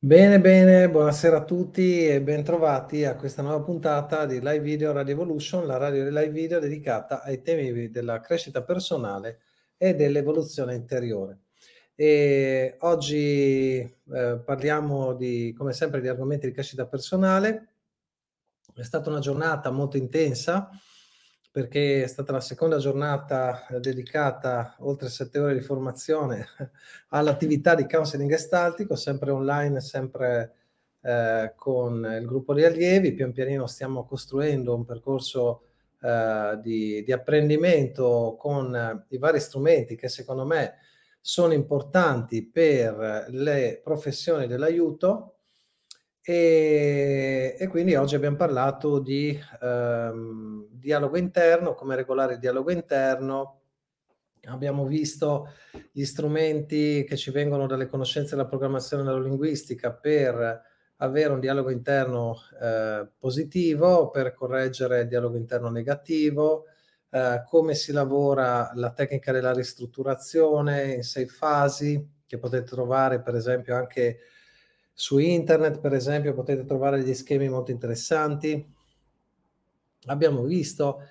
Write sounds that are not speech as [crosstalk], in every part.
Bene, bene, buonasera a tutti e bentrovati a questa nuova puntata di Live Video Radio Evolution, la radio di live video dedicata ai temi della crescita personale e dell'evoluzione interiore. E oggi eh, parliamo di, come sempre, di argomenti di crescita personale. È stata una giornata molto intensa perché è stata la seconda giornata eh, dedicata, oltre sette ore di formazione, [laughs] all'attività di counseling gestaltico, sempre online, sempre eh, con il gruppo di allievi. Pian pianino stiamo costruendo un percorso eh, di, di, apprendimento con eh, i vari strumenti che secondo me sono importanti per le professioni dell'aiuto e, e, quindi oggi abbiamo parlato di ehm, dialogo interno, come regolare il dialogo interno. Abbiamo visto gli strumenti che ci vengono dalle conoscenze della programmazione neurolinguistica per avere un dialogo interno eh, positivo, per correggere il dialogo interno negativo, eh, come si lavora la tecnica della ristrutturazione in sei fasi, che potete trovare per esempio anche su internet, per esempio, potete trovare degli schemi molto interessanti. Abbiamo visto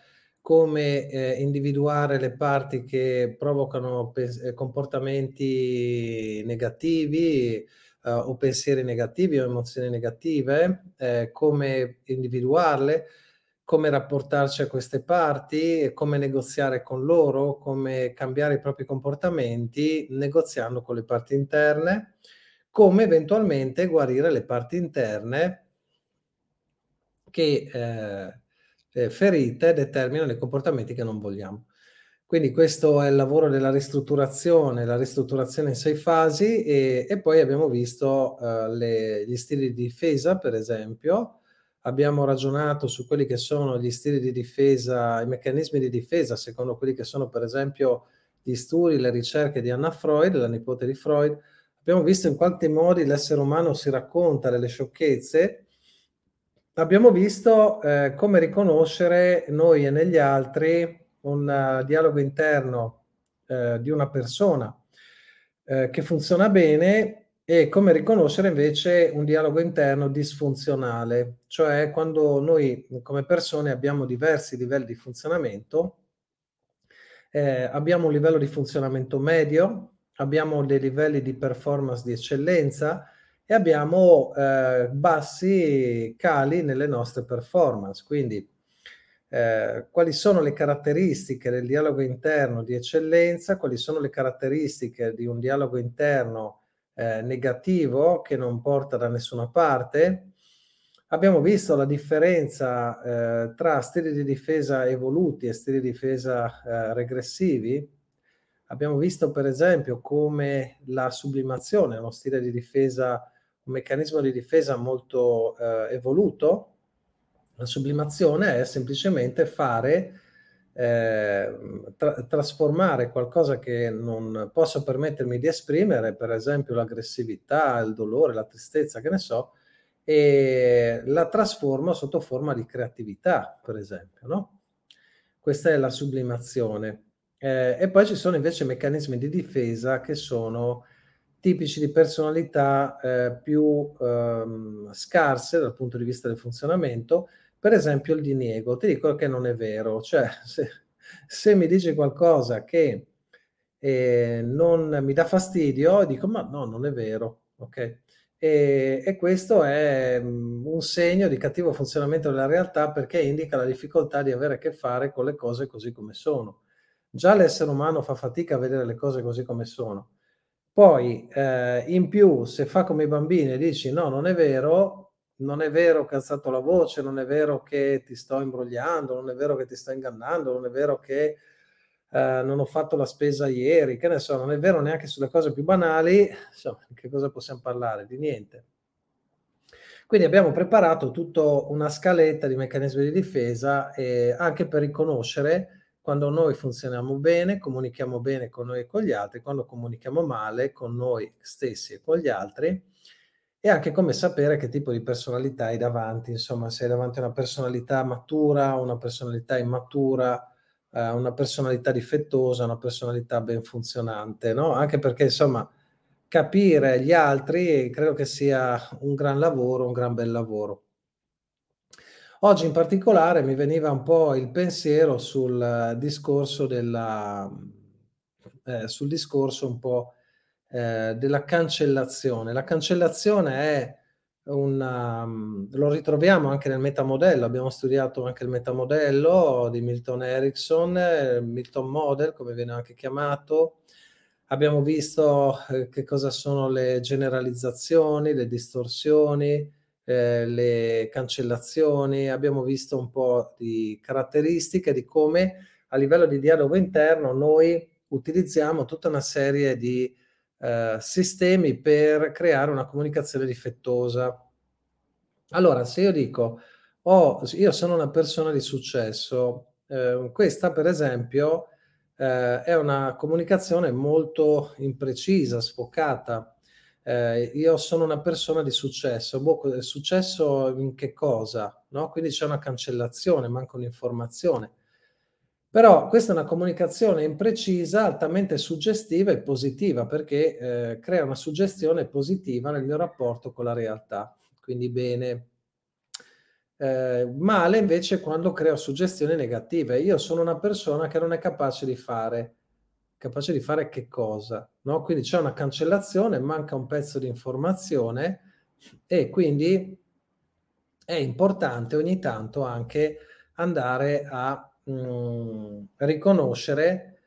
come eh, individuare le parti che provocano pe- eh, comportamenti negativi eh, o pensieri negativi o emozioni negative, eh, come individuarle, come rapportarci a queste parti, come negoziare con loro, come cambiare i propri comportamenti negoziando con le parti interne come eventualmente guarire le parti interne che eh, eh, ferite determinano i comportamenti che non vogliamo. Quindi questo è il lavoro della ristrutturazione, la ristrutturazione in sei fasi e, e poi abbiamo visto uh, le, gli stili di difesa, per esempio, abbiamo ragionato su quelli che sono gli stili di difesa, i meccanismi di difesa, secondo quelli che sono per esempio gli studi, le ricerche di Anna Freud, la nipote di Freud, abbiamo visto in quanti modi l'essere umano si racconta delle sciocchezze, abbiamo visto eh, come riconoscere noi e negli altri un uh, dialogo interno uh, di una persona uh, che funziona bene e come riconoscere invece un dialogo interno disfunzionale, cioè quando noi come persone abbiamo diversi livelli di funzionamento, eh, abbiamo un livello di funzionamento medio, abbiamo dei livelli di performance di eccellenza e abbiamo eh, bassi cali nelle nostre performance. Quindi, eh, quali sono le caratteristiche del dialogo interno di eccellenza? Quali sono le caratteristiche di un dialogo interno eh, negativo che non porta da nessuna parte? Abbiamo visto la differenza eh, tra stili di difesa evoluti e stili di difesa eh, regressivi, Abbiamo visto per esempio come la sublimazione uno stile di difesa, un meccanismo di difesa molto eh, evoluto. La sublimazione è semplicemente fare, eh, tra- trasformare qualcosa che non posso permettermi di esprimere, per esempio l'aggressività, il dolore, la tristezza, che ne so, e la trasformo sotto forma di creatività, per esempio. No? Questa è la sublimazione. Eh, e poi ci sono invece meccanismi di difesa che sono tipici di personalità eh, più ehm, scarse dal punto di vista del funzionamento, per esempio il diniego. Ti dico che non è vero, cioè [laughs] se, se mi dici qualcosa che e non mi dà fastidio, dico ma no, non è vero, ok? E, e, questo è mm, un segno di cattivo funzionamento della realtà perché indica la difficoltà di avere a che fare con le cose così come sono. Già l'essere umano fa fatica a vedere le cose così come sono. Poi, eh, in più, se fa come i bambini e dici no, non è vero, non è vero che ho alzato la voce, non è vero che ti sto imbrogliando, non è vero che ti sto ingannando, non è vero che eh, non ho fatto la spesa ieri, che ne so, non è vero neanche sulle cose più banali, insomma, che cosa possiamo parlare? Di niente. Quindi abbiamo preparato tutta una scaletta di meccanismi di difesa eh, anche per riconoscere quando noi funzioniamo bene, comunichiamo bene con noi e con gli altri, quando comunichiamo male con noi stessi e con gli altri, e anche come sapere che tipo di personalità hai davanti, insomma, se hai davanti una personalità matura, una personalità immatura, eh, una personalità difettosa, una personalità ben funzionante, no? Anche perché, insomma, capire gli altri credo che sia un gran lavoro, un gran bel lavoro. Oggi in particolare mi veniva un po' il pensiero sul discorso della eh, sul discorso un po' eh, della cancellazione. La cancellazione è um, lo ritroviamo anche nel metamodello, abbiamo studiato anche il metamodello di Milton Erickson, Milton Model come viene anche chiamato, abbiamo visto eh, che cosa sono le generalizzazioni, le distorsioni, eh, le cancellazioni, abbiamo visto un po' di caratteristiche di come a livello di dialogo interno noi utilizziamo tutta una serie di eh, sistemi per creare una comunicazione difettosa. Allora, se io dico, oh, io sono una persona di successo, eh, questa per esempio eh, è una comunicazione molto imprecisa, sfocata. Eh, io sono una persona di successo, boh, successo in che cosa? No? Quindi c'è una cancellazione, manca un'informazione. Però questa è una comunicazione imprecisa, altamente suggestiva e positiva, perché eh, crea una suggestione positiva nel mio rapporto con la realtà. Quindi bene. Eh, male invece quando creo suggestioni negative. Io sono una persona che non è capace di fare. Capace di fare che cosa? No? Quindi c'è una cancellazione, manca un pezzo di informazione e quindi è importante ogni tanto anche andare a mh, mm, riconoscere,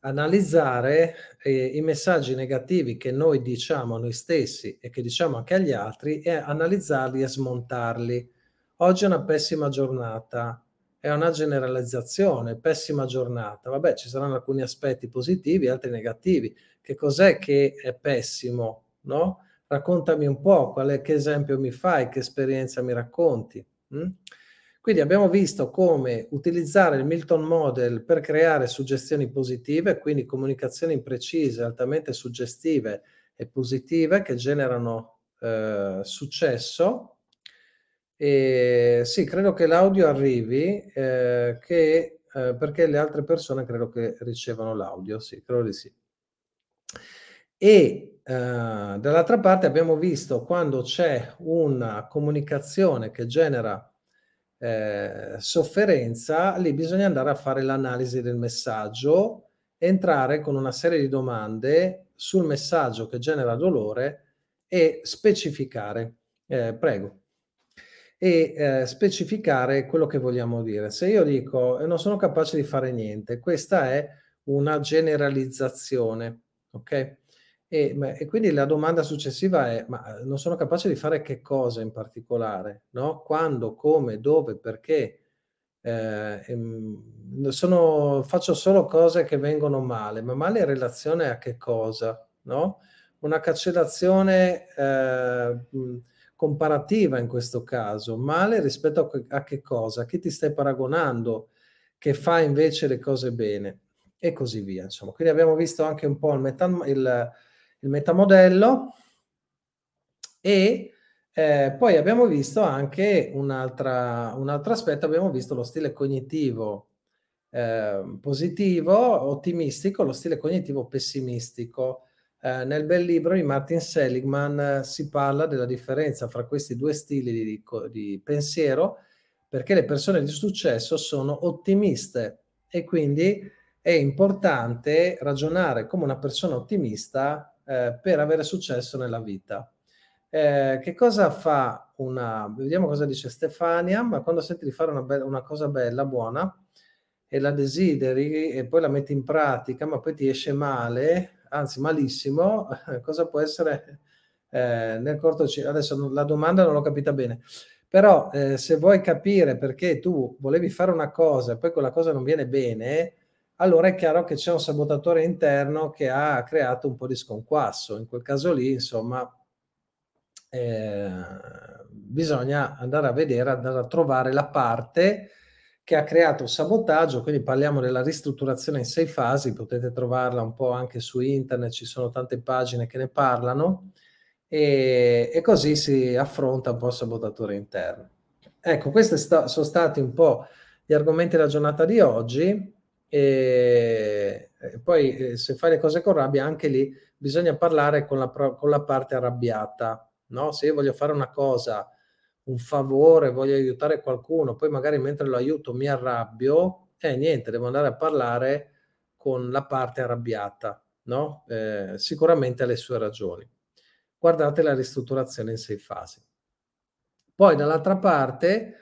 analizzare eh, i messaggi negativi che noi diciamo a noi stessi e che diciamo anche agli altri e analizzarli e smontarli. Oggi è una pessima giornata, è una generalizzazione, pessima giornata. Vabbè, ci saranno alcuni aspetti positivi, altri negativi. Che cos'è che è pessimo, no? Raccontami un po', qual è, che esempio mi fai, che esperienza mi racconti. Hm? Quindi abbiamo visto come utilizzare il Milton Model per creare suggestioni positive, quindi comunicazioni imprecise, altamente suggestive e positive che generano eh, successo. E sì, credo che l'audio arrivi, eh, che, eh, perché le altre persone credo che ricevano l'audio, sì, credo di sì. E eh, dall'altra parte abbiamo visto quando c'è una comunicazione che genera eh, sofferenza, lì bisogna andare a fare l'analisi del messaggio, entrare con una serie di domande sul messaggio che genera dolore e specificare. Eh, prego. E eh, specificare quello che vogliamo dire. Se io dico non sono capace di fare niente, questa è una generalizzazione, ok? E, e, quindi la domanda successiva è, ma non sono capace di fare che cosa in particolare? No? Quando, come, dove, perché? Eh, ehm, sono, faccio solo cose che vengono male, ma male in relazione a che cosa? No? Una cancellazione eh, comparativa in questo caso, male rispetto a, a che cosa? A chi ti stai paragonando che fa invece le cose bene? E così via. Insomma. Quindi abbiamo visto anche un po' il, metan- il il metamodello e eh, poi abbiamo visto anche un altro aspetto, abbiamo visto lo stile cognitivo eh, positivo, ottimistico, lo stile cognitivo pessimistico. Eh, nel bel libro di Martin Seligman eh, si parla della differenza fra questi due stili di, di pensiero perché le persone di successo sono ottimiste e quindi è importante ragionare come una persona ottimista eh, per avere successo nella vita. Eh, che cosa fa una... Vediamo cosa dice Stefania, ma quando senti di fare una, be- una cosa bella, buona, e la desideri e poi la metti in pratica, ma poi ti esce male, anzi malissimo, [laughs] cosa può essere eh, nel cortocircuito? Adesso la domanda non l'ho capita bene, però eh, se vuoi capire perché tu volevi fare una cosa e poi quella cosa non viene bene, allora è chiaro che c'è un sabotatore interno che ha creato un po' di sconquasso. In quel caso lì, insomma, eh, bisogna andare a vedere, andare a trovare la parte che ha creato sabotaggio, quindi parliamo della ristrutturazione in sei fasi, potete trovarla un po' anche su internet, ci sono tante pagine che ne parlano e, e così si affronta un po' il sabotatore interno. Ecco, questi sta, sono stati un po' gli argomenti della giornata di oggi e, e poi eh, se fai le cose con rabbia anche lì bisogna parlare con la, con la parte arrabbiata, no? Se io voglio fare una cosa un favore, voglio aiutare qualcuno, poi magari mentre lo aiuto mi arrabbio, e eh, niente, devo andare a parlare con la parte arrabbiata, no? Eh, sicuramente ha le sue ragioni. Guardate la ristrutturazione in sei fasi. Poi dall'altra parte,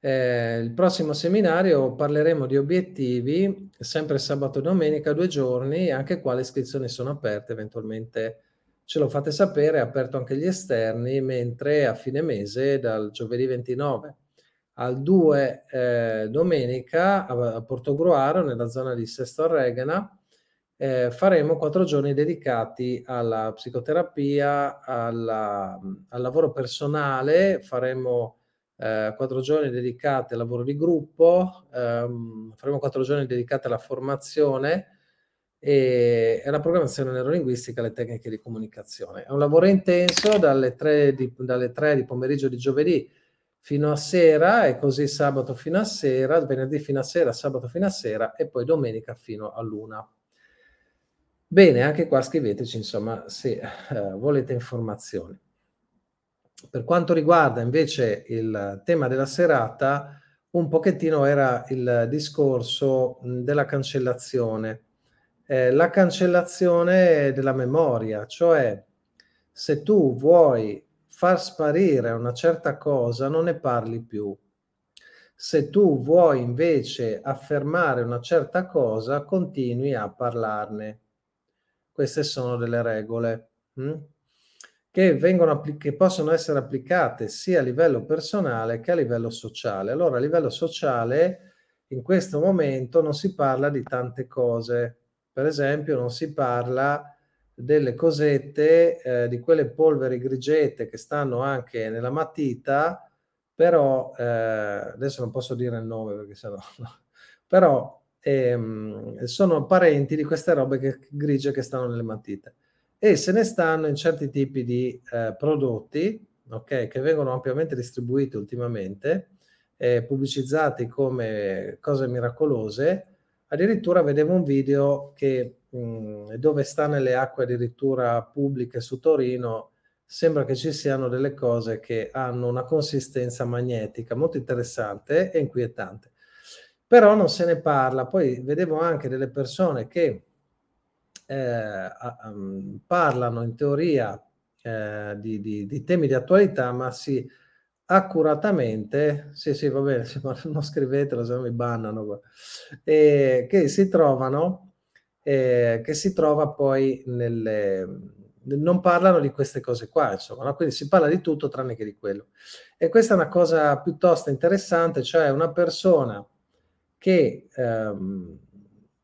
eh, il prossimo seminario parleremo di obiettivi, sempre sabato e domenica, due giorni, anche qua le iscrizioni sono aperte, eventualmente ce lo fate sapere, è aperto anche gli esterni, mentre a fine mese, dal giovedì 29 al 2 eh, domenica a Portogruaro, nella zona di Sesto Arregana, eh, faremo quattro giorni dedicati alla psicoterapia, alla, al lavoro personale, faremo eh, quattro giorni dedicati al lavoro di gruppo, ehm, faremo quattro giorni dedicati alla formazione, e, la programmazione neurolinguistica e le tecniche di comunicazione. È un lavoro intenso dalle 3 di, dalle 3 di pomeriggio di giovedì fino a sera e così sabato fino a sera, venerdì fino a sera, sabato fino a sera e poi domenica fino a luna. Bene, anche qua scriveteci insomma se eh, volete informazioni. Per quanto riguarda invece il tema della serata, un pochettino era il discorso della cancellazione eh, la cancellazione della memoria, cioè se tu vuoi far sparire una certa cosa non ne parli più. Se tu vuoi invece affermare una certa cosa, continui a parlarne. Queste sono delle regole hm? che, vengono che possono essere applicate sia a livello personale che a livello sociale. Allora, a livello sociale, in questo momento non si parla di tante cose, per esempio, non si parla delle cosette, eh, di quelle polveri grigette che stanno anche nella matita, però eh, adesso non posso dire il nome perché sennò no. però ehm, sono parenti di queste robe che, grigie che stanno nelle matite e se ne stanno in certi tipi di eh, prodotti okay, che vengono ampiamente distribuiti ultimamente, eh, pubblicizzati come cose miracolose Addirittura vedevo un video che, mh, dove sta nelle acque addirittura pubbliche su Torino, sembra che ci siano delle cose che hanno una consistenza magnetica molto interessante e inquietante. Però non se ne parla. Poi vedevo anche delle persone che eh, parlano in teoria eh, di, di, di, temi di attualità, ma si accuratamente, sì sì va bene, [laughs] non scrivetelo se no mi bannano, eh, che si trovano, eh, che si trova poi nelle, non parlano di queste cose qua, insomma, no? quindi si parla di tutto tranne che di quello. E questa è una cosa piuttosto interessante, cioè una persona che ehm,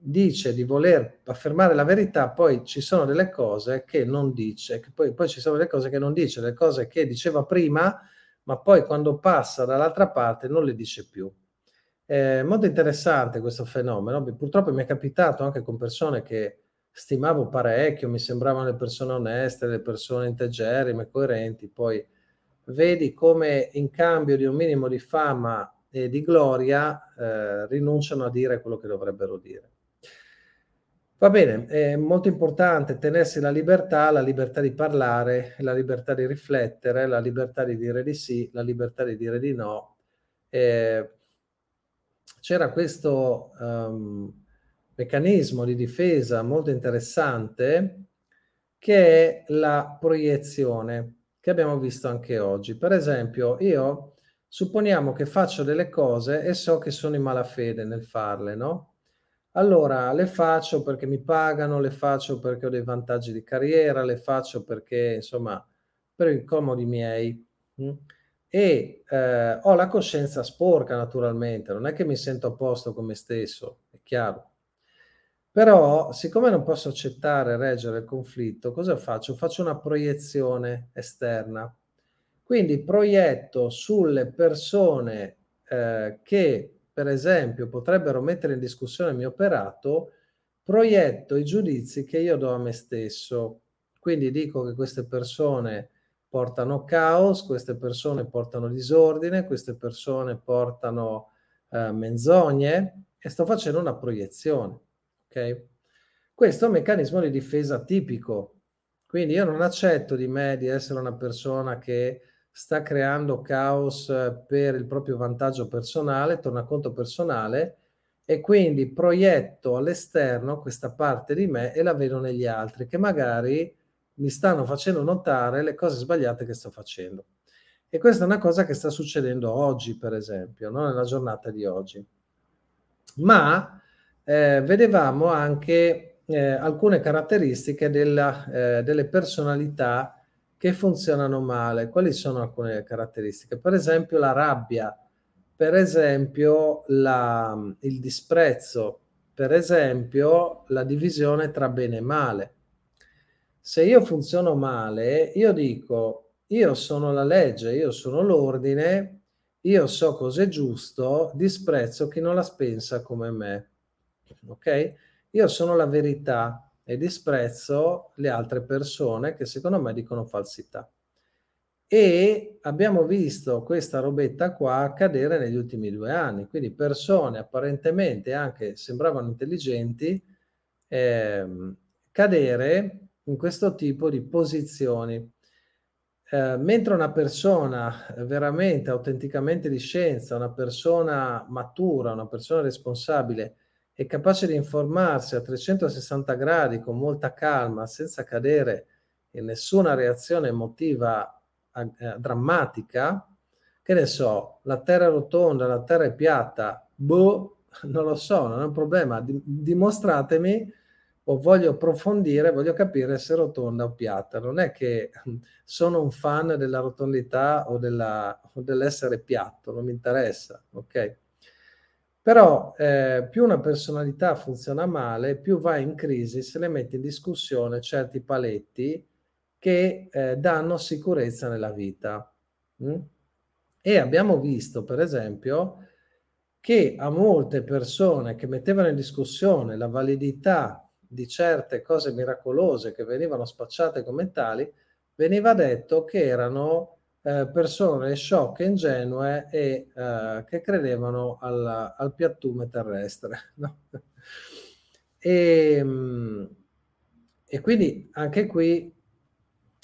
dice di voler affermare la verità, poi ci sono delle cose che non dice, che poi, poi ci sono delle cose che non dice, le cose che diceva prima, ma poi quando passa dall'altra parte non le dice più. È molto interessante questo fenomeno. Purtroppo mi è capitato anche con persone che stimavo parecchio, mi sembravano le persone oneste, le persone integerrime, coerenti, poi vedi come in cambio di un minimo di fama e di gloria eh, rinunciano a dire quello che dovrebbero dire. Va bene, è molto importante tenersi la libertà, la libertà di parlare, la libertà di riflettere, la libertà di dire di sì, la libertà di dire di no. Eh, c'era questo, um, meccanismo di difesa molto interessante che è la proiezione che abbiamo visto anche oggi. Per esempio, io supponiamo che faccio delle cose e so che sono in malafede nel farle, no? Allora le faccio perché mi pagano, le faccio perché ho dei vantaggi di carriera, le faccio perché, insomma, per i comodi miei. Mm? E eh, ho la coscienza sporca, naturalmente, non è che mi sento a posto con me stesso, è chiaro. Però, siccome non posso accettare reggere il conflitto, cosa faccio? Faccio una proiezione esterna. Quindi proietto sulle persone eh, che per esempio, potrebbero mettere in discussione il mio operato, proietto i giudizi che io do a me stesso. Quindi dico che queste persone portano caos, queste persone portano disordine, queste persone portano eh, menzogne e sto facendo una proiezione. Ok? Questo è un meccanismo di difesa tipico. Quindi io non accetto di me di essere una persona che sta creando caos eh, per il proprio vantaggio personale, tornaconto personale, e quindi proietto all'esterno questa parte di me e la vedo negli altri che magari mi stanno facendo notare le cose sbagliate che sto facendo. E questa è una cosa che sta succedendo oggi, per esempio, no? nella giornata di oggi. Ma eh, vedevamo anche eh, alcune caratteristiche della, eh, delle personalità che funzionano male. Quali sono alcune caratteristiche? Per esempio la rabbia, per esempio la, il disprezzo, per esempio la divisione tra bene e male. Se io funziono male, io dico, io sono la legge, io sono l'ordine, io so cos'è giusto, disprezzo chi non la pensa come me. Ok? Io sono la verità, e disprezzo le altre persone che secondo me dicono falsità. E abbiamo visto questa robetta qua accadere negli ultimi due anni, quindi persone apparentemente anche sembravano intelligenti eh, cadere in questo tipo di posizioni. Eh, mentre una persona veramente, autenticamente di scienza, una persona matura, una persona responsabile, è capace di informarsi a 360 gradi con molta calma, senza cadere in nessuna reazione emotiva eh, drammatica, che ne so, la terra è rotonda, la terra è piatta, boh, [laughs] non lo so, non è un problema, dimostratemi o voglio approfondire, voglio capire se è rotonda o piatta. Non è che [laughs] sono un fan della rotondità o, della, o dell'essere piatto, non mi interessa, ok? Però eh, più una personalità funziona male, più va in crisi se le mette in discussione certi paletti che eh, danno sicurezza nella vita. Mm? E abbiamo visto, per esempio, che a molte persone che mettevano in discussione la validità di certe cose miracolose che venivano spacciate come tali, veniva detto che erano eh, persone sciocche, ingenue e eh, che credevano al, al, piattume terrestre. [laughs] No? E, mm, e, quindi anche qui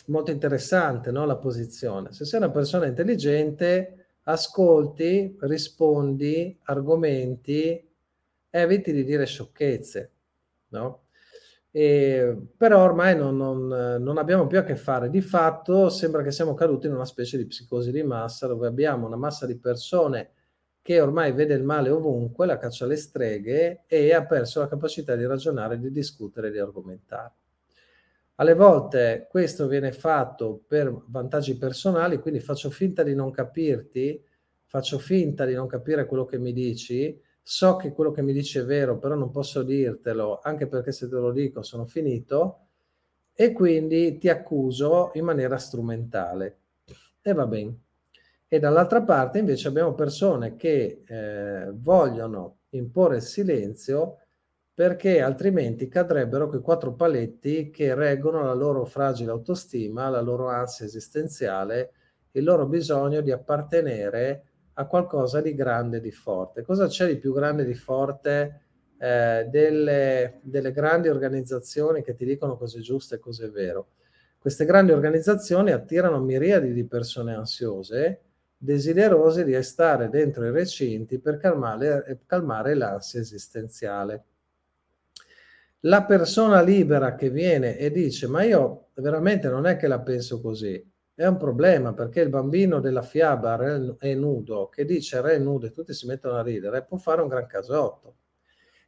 molto interessante no, la posizione. Se sei una persona intelligente, ascolti, rispondi, argomenti, eviti di dire sciocchezze. No? E, però ormai non, non, non, abbiamo più a che fare. Di fatto sembra che siamo caduti in una specie di psicosi di massa dove abbiamo una massa di persone che ormai vede il male ovunque, la caccia alle streghe e ha perso la capacità di ragionare, di discutere, di argomentare. Alle volte questo viene fatto per vantaggi personali, quindi faccio finta di non capirti, faccio finta di non capire quello che mi dici, so che quello che mi dici è vero, però non posso dirtelo, anche perché se te lo dico sono finito, e quindi ti accuso in maniera strumentale. E va bene. E dall'altra parte invece abbiamo persone che eh, vogliono imporre il silenzio perché altrimenti cadrebbero quei quattro paletti che reggono la loro fragile autostima, la loro ansia esistenziale, il loro bisogno di appartenere a qualcosa di grande e di forte. Cosa c'è di più grande e di forte eh, delle, delle, grandi organizzazioni che ti dicono cose giuste e cose vero? Queste grandi organizzazioni attirano miriadi di persone ansiose, desiderose di stare dentro i recinti per calmare, calmare l'ansia esistenziale. La persona libera che viene e dice ma io veramente non è che la penso così, è un problema perché il bambino della fiaba è nudo che dice re nudo e tutti si mettono a ridere può fare un gran casotto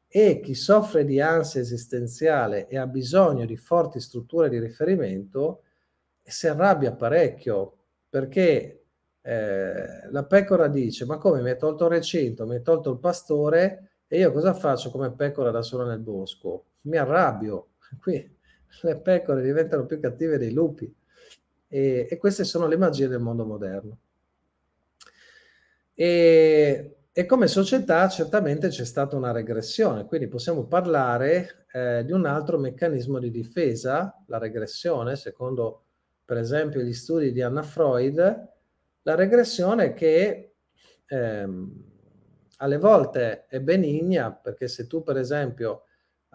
e chi soffre di ansia esistenziale e ha bisogno di forti strutture di riferimento si arrabbia parecchio perché eh, la pecora dice ma come mi hai tolto il recinto, mi hai tolto il pastore e io cosa faccio come pecora da sola nel bosco? Mi arrabbio. [laughs] Qui le pecore diventano più cattive dei lupi e, e queste sono le magie del mondo moderno. E e come società certamente c'è stata una regressione, quindi possiamo parlare eh, di un altro meccanismo di difesa, la regressione, secondo per esempio gli studi di Anna Freud, la regressione che ehm, alle volte è benigna, perché se tu per esempio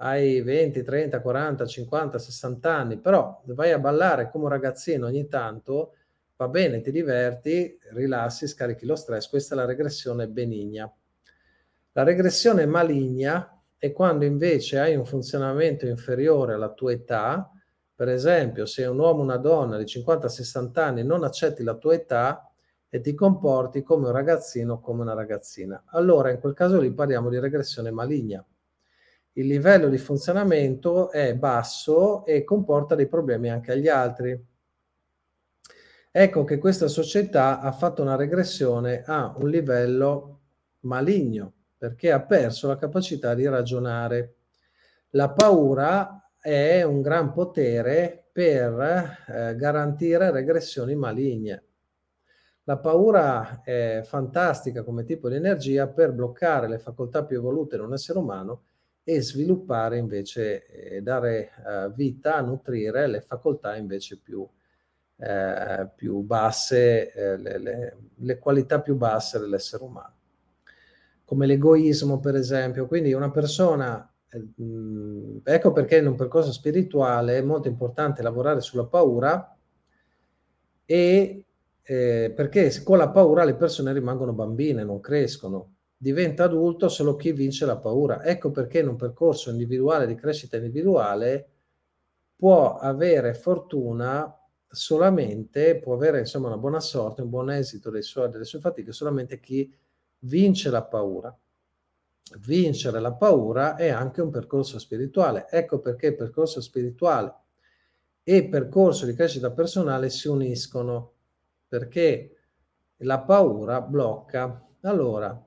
hai 20, 30, 40, 50, 60 anni, però vai a ballare come un ragazzino ogni tanto, va bene, ti diverti, rilassi, scarichi lo stress, questa è la regressione benigna. La regressione maligna è quando invece hai un funzionamento inferiore alla tua età, per esempio se un uomo o una donna di 50-60 anni non accetti la tua età e ti comporti come un ragazzino o come una ragazzina. Allora in quel caso lì parliamo di regressione maligna. Il livello di funzionamento è basso e comporta dei problemi anche agli altri. Ecco che questa società ha fatto una regressione a un livello maligno, perché ha perso la capacità di ragionare. La paura è un gran potere per eh, garantire regressioni maligne. La paura è fantastica come tipo di energia per bloccare le facoltà più evolute in un essere umano e sviluppare invece, eh, dare eh, vita, nutrire le facoltà invece più eh, più basse, eh, le, le, le, qualità più basse dell'essere umano, come l'egoismo per esempio. Quindi una persona, eh, ecco perché in un percorso spirituale è molto importante lavorare sulla paura e eh, perché con la paura le persone rimangono bambine, non crescono. Diventa adulto solo chi vince la paura. Ecco perché in un percorso individuale di crescita individuale può avere fortuna solamente può avere insomma una buona sorte, un buon esito suoi, delle sue fatiche solamente chi vince la paura. Vincere la paura è anche un percorso spirituale. Ecco perché percorso spirituale e percorso di crescita personale si uniscono, perché la paura blocca. Allora,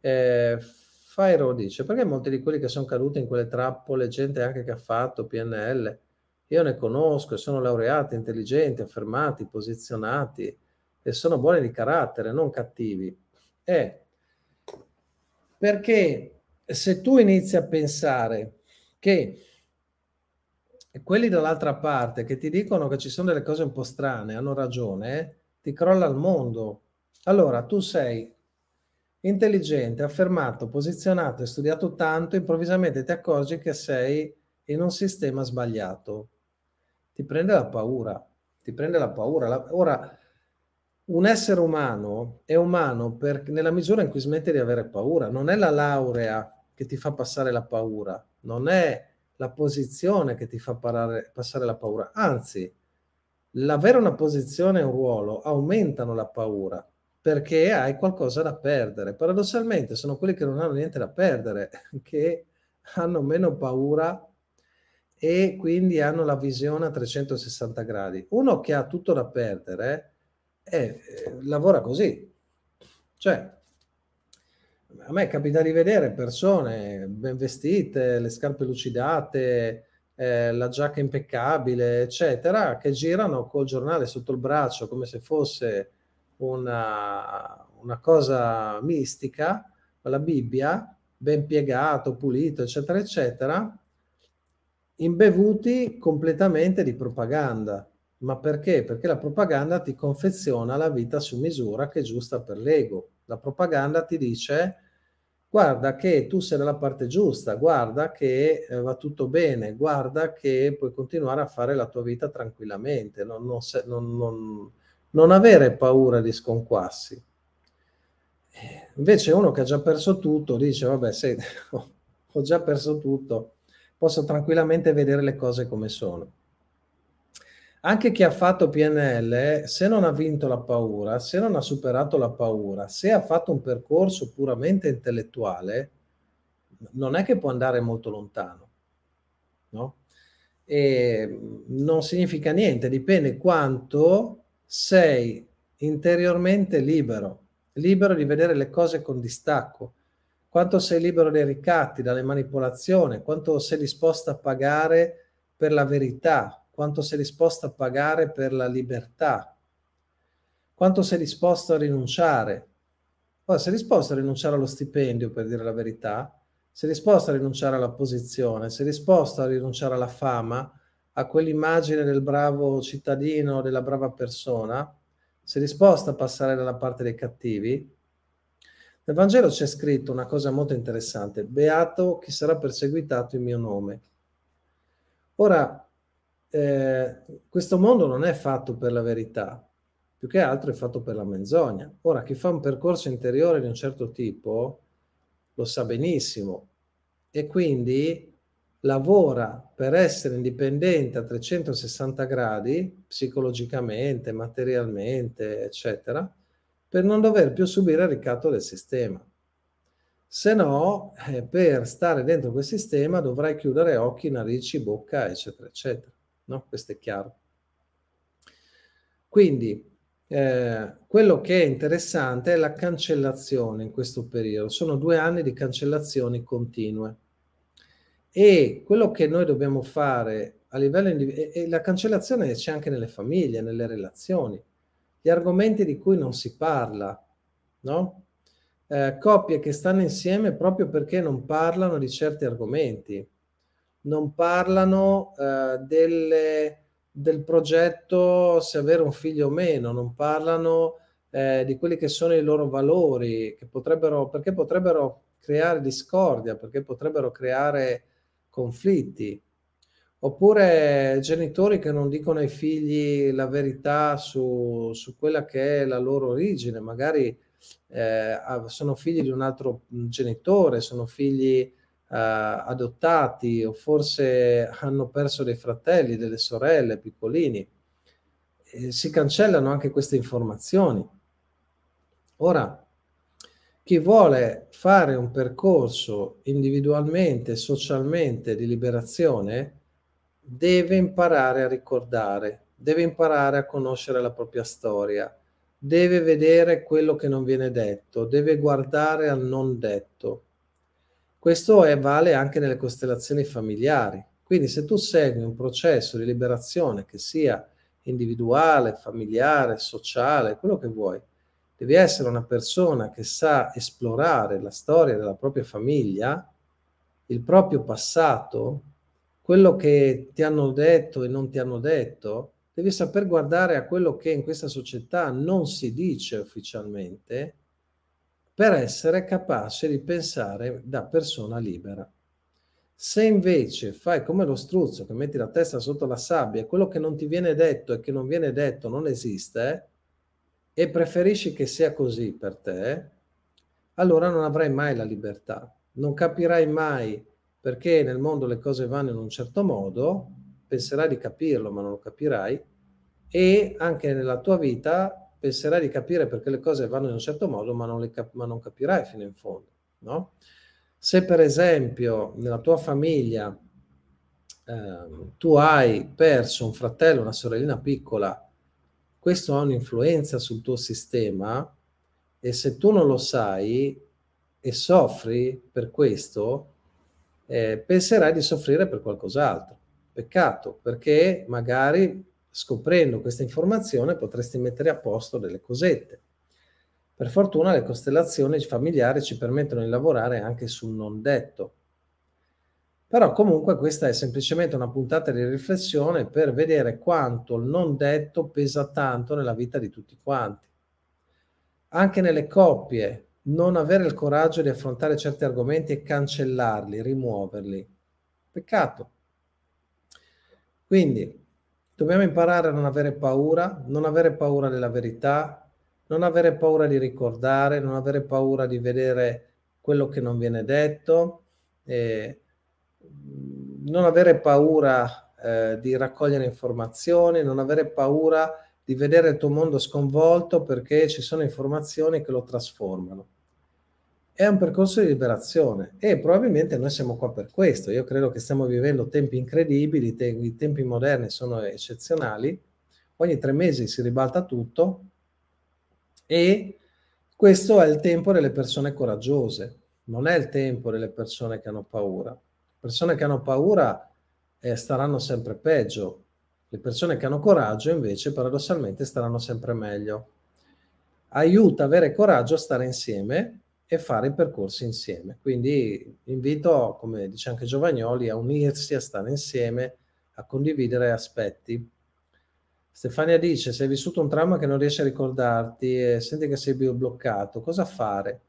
eh, Fairo dice, perché molti di quelli che sono caduti in quelle trappole, gente anche che ha fatto PNL, io ne conosco sono laureati, intelligenti, affermati, posizionati e sono buoni di carattere, non cattivi. È perché se tu inizi a pensare che quelli dall'altra parte che ti dicono che ci sono delle cose un po' strane hanno ragione, ti crolla il mondo. Allora tu sei intelligente, affermato, posizionato e studiato tanto, improvvisamente ti accorgi che sei in un sistema sbagliato. Ti prende la paura, ti prende la paura. Ora, un essere umano è umano per, nella misura in cui smette di avere paura, non è la laurea che ti fa passare la paura, non è la posizione che ti fa parare, passare la paura, anzi, l'avere una posizione e un ruolo aumentano la paura perché hai qualcosa da perdere. Paradossalmente sono quelli che non hanno niente da perdere, [laughs] che hanno meno paura e quindi hanno la visione a 360 gradi. Uno che ha tutto da perdere eh, lavora così. Cioè, a me capita di vedere persone ben vestite, le scarpe lucidate, eh, la giacca impeccabile, eccetera, che girano col giornale sotto il braccio come se fosse una, una cosa mistica, la Bibbia, ben piegato, pulito, eccetera, eccetera, imbevuti completamente di propaganda. Ma perché? Perché la propaganda ti confeziona la vita su misura che è giusta per l'ego. La propaganda ti dice guarda che tu sei dalla parte giusta, guarda che eh, va tutto bene, guarda che puoi continuare a fare la tua vita tranquillamente, non, non, non, non avere paura di sconquassi. Invece uno che ha già perso tutto dice vabbè, se [laughs] ho già perso tutto, posso tranquillamente vedere le cose come sono. Anche chi ha fatto PNL, se non ha vinto la paura, se non ha superato la paura, se ha fatto un percorso puramente intellettuale, non è che può andare molto lontano, no? E non significa niente, dipende quanto sei interiormente libero, libero di vedere le cose con distacco, quanto sei libero dai ricatti, dalle manipolazioni, quanto sei disposto a pagare per la verità, quanto sei disposto a pagare per la libertà, quanto sei disposto a rinunciare. Ora, sei disposto a rinunciare allo stipendio, per dire la verità, sei disposto a rinunciare alla posizione, sei disposto a rinunciare alla fama, a quell'immagine del bravo cittadino, della brava persona, sei disposto a passare dalla parte dei cattivi, nel Vangelo c'è scritto una cosa molto interessante, beato chi sarà perseguitato in mio nome. Ora, eh, questo mondo non è fatto per la verità, più che altro è fatto per la menzogna. Ora, chi fa un percorso interiore di un certo tipo lo sa benissimo e quindi lavora per essere indipendente a 360 gradi, psicologicamente, materialmente, eccetera, per non dover più subire il ricatto del sistema. Se no, eh, per stare dentro quel sistema dovrai chiudere occhi, narici, bocca, eccetera, eccetera. No? Questo è chiaro. Quindi, eh, quello che è interessante è la cancellazione in questo periodo. Sono due anni di cancellazioni continue. E quello che noi dobbiamo fare a livello individuale, e la cancellazione c'è anche nelle famiglie, nelle relazioni gli argomenti di cui non si parla, no? Eh, coppie che stanno insieme proprio perché non parlano di certi argomenti, non parlano eh, delle, del progetto se avere un figlio o meno, non parlano eh, di quelli che sono i loro valori, che potrebbero, perché potrebbero creare discordia, perché potrebbero creare conflitti. Oppure genitori che non dicono ai figli la verità su, su quella che è la loro origine, magari eh, sono figli di un altro genitore, sono figli eh, adottati o forse hanno perso dei fratelli, delle sorelle piccolini. E si cancellano anche queste informazioni. Ora, chi vuole fare un percorso individualmente, socialmente di liberazione, deve imparare a ricordare, deve imparare a conoscere la propria storia, deve vedere quello che non viene detto, deve guardare al non detto. Questo è, vale anche nelle costellazioni familiari. Quindi se tu segui un processo di liberazione che sia individuale, familiare, sociale, quello che vuoi, devi essere una persona che sa esplorare la storia della propria famiglia, il proprio passato, quello che ti hanno detto e non ti hanno detto, devi saper guardare a quello che in questa società non si dice ufficialmente per essere capace di pensare da persona libera. Se invece fai come lo struzzo che metti la testa sotto la sabbia quello che non ti viene detto e che non viene detto non esiste e preferisci che sia così per te, allora non avrai mai la libertà, non capirai mai perché nel mondo le cose vanno in un certo modo, penserai di capirlo ma non lo capirai, e anche nella tua vita penserai di capire perché le cose vanno in un certo modo ma non, cap- ma non capirai fino in fondo. No? Se per esempio nella tua famiglia eh, tu hai perso un fratello, una sorellina piccola, questo ha un'influenza sul tuo sistema e se tu non lo sai e soffri per questo, eh, penserai di soffrire per qualcos'altro. Peccato, perché magari scoprendo questa informazione potresti mettere a posto delle cosette. Per fortuna le costellazioni familiari ci permettono di lavorare anche sul non detto. Però comunque questa è semplicemente una puntata di riflessione per vedere quanto il non detto pesa tanto nella vita di tutti quanti. Anche nelle coppie non avere il coraggio di affrontare certi argomenti e cancellarli, rimuoverli. Peccato. Quindi dobbiamo imparare a non avere paura, non avere paura della verità, non avere paura di ricordare, non avere paura di vedere quello che non viene detto, non avere paura eh, di raccogliere informazioni, non avere paura di vedere il tuo mondo sconvolto perché ci sono informazioni che lo trasformano. È un percorso di liberazione e probabilmente noi siamo qua per questo. Io credo che stiamo vivendo tempi incredibili, te- i tempi moderni sono eccezionali, ogni tre mesi si ribalta tutto e questo è il tempo delle persone coraggiose, non è il tempo delle persone che hanno paura. Persone che hanno paura eh, staranno sempre peggio, le persone che hanno coraggio invece paradossalmente staranno sempre meglio. Aiuta avere coraggio a stare insieme e fare i percorsi insieme. Quindi invito, come dice anche Giovagnoli, a unirsi, a stare insieme, a condividere aspetti. Stefania dice, se hai vissuto un trauma che non riesci a ricordarti e senti che sei bloccato, cosa fare?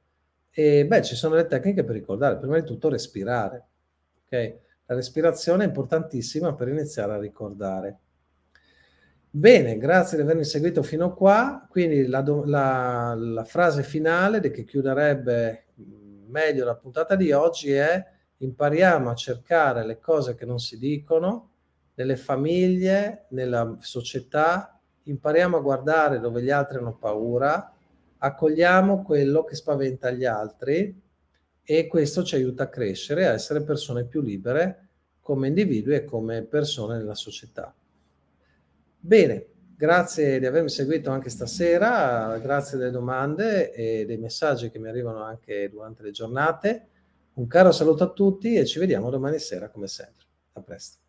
E beh, ci sono le tecniche per ricordare. Prima di tutto respirare. Okay? La respirazione è importantissima per iniziare a ricordare. Bene, grazie di avermi seguito fino qua. Quindi la, la, la frase finale che chiuderebbe meglio la puntata di oggi è impariamo a cercare le cose che non si dicono nelle famiglie, nella società, impariamo a guardare dove gli altri hanno paura, accogliamo quello che spaventa gli altri e questo ci aiuta a crescere, a essere persone più libere come individui e come persone nella società. Bene, grazie di avermi seguito anche stasera, grazie delle domande e dei messaggi che mi arrivano anche durante le giornate. Un caro saluto a tutti e ci vediamo domani sera come sempre. A presto.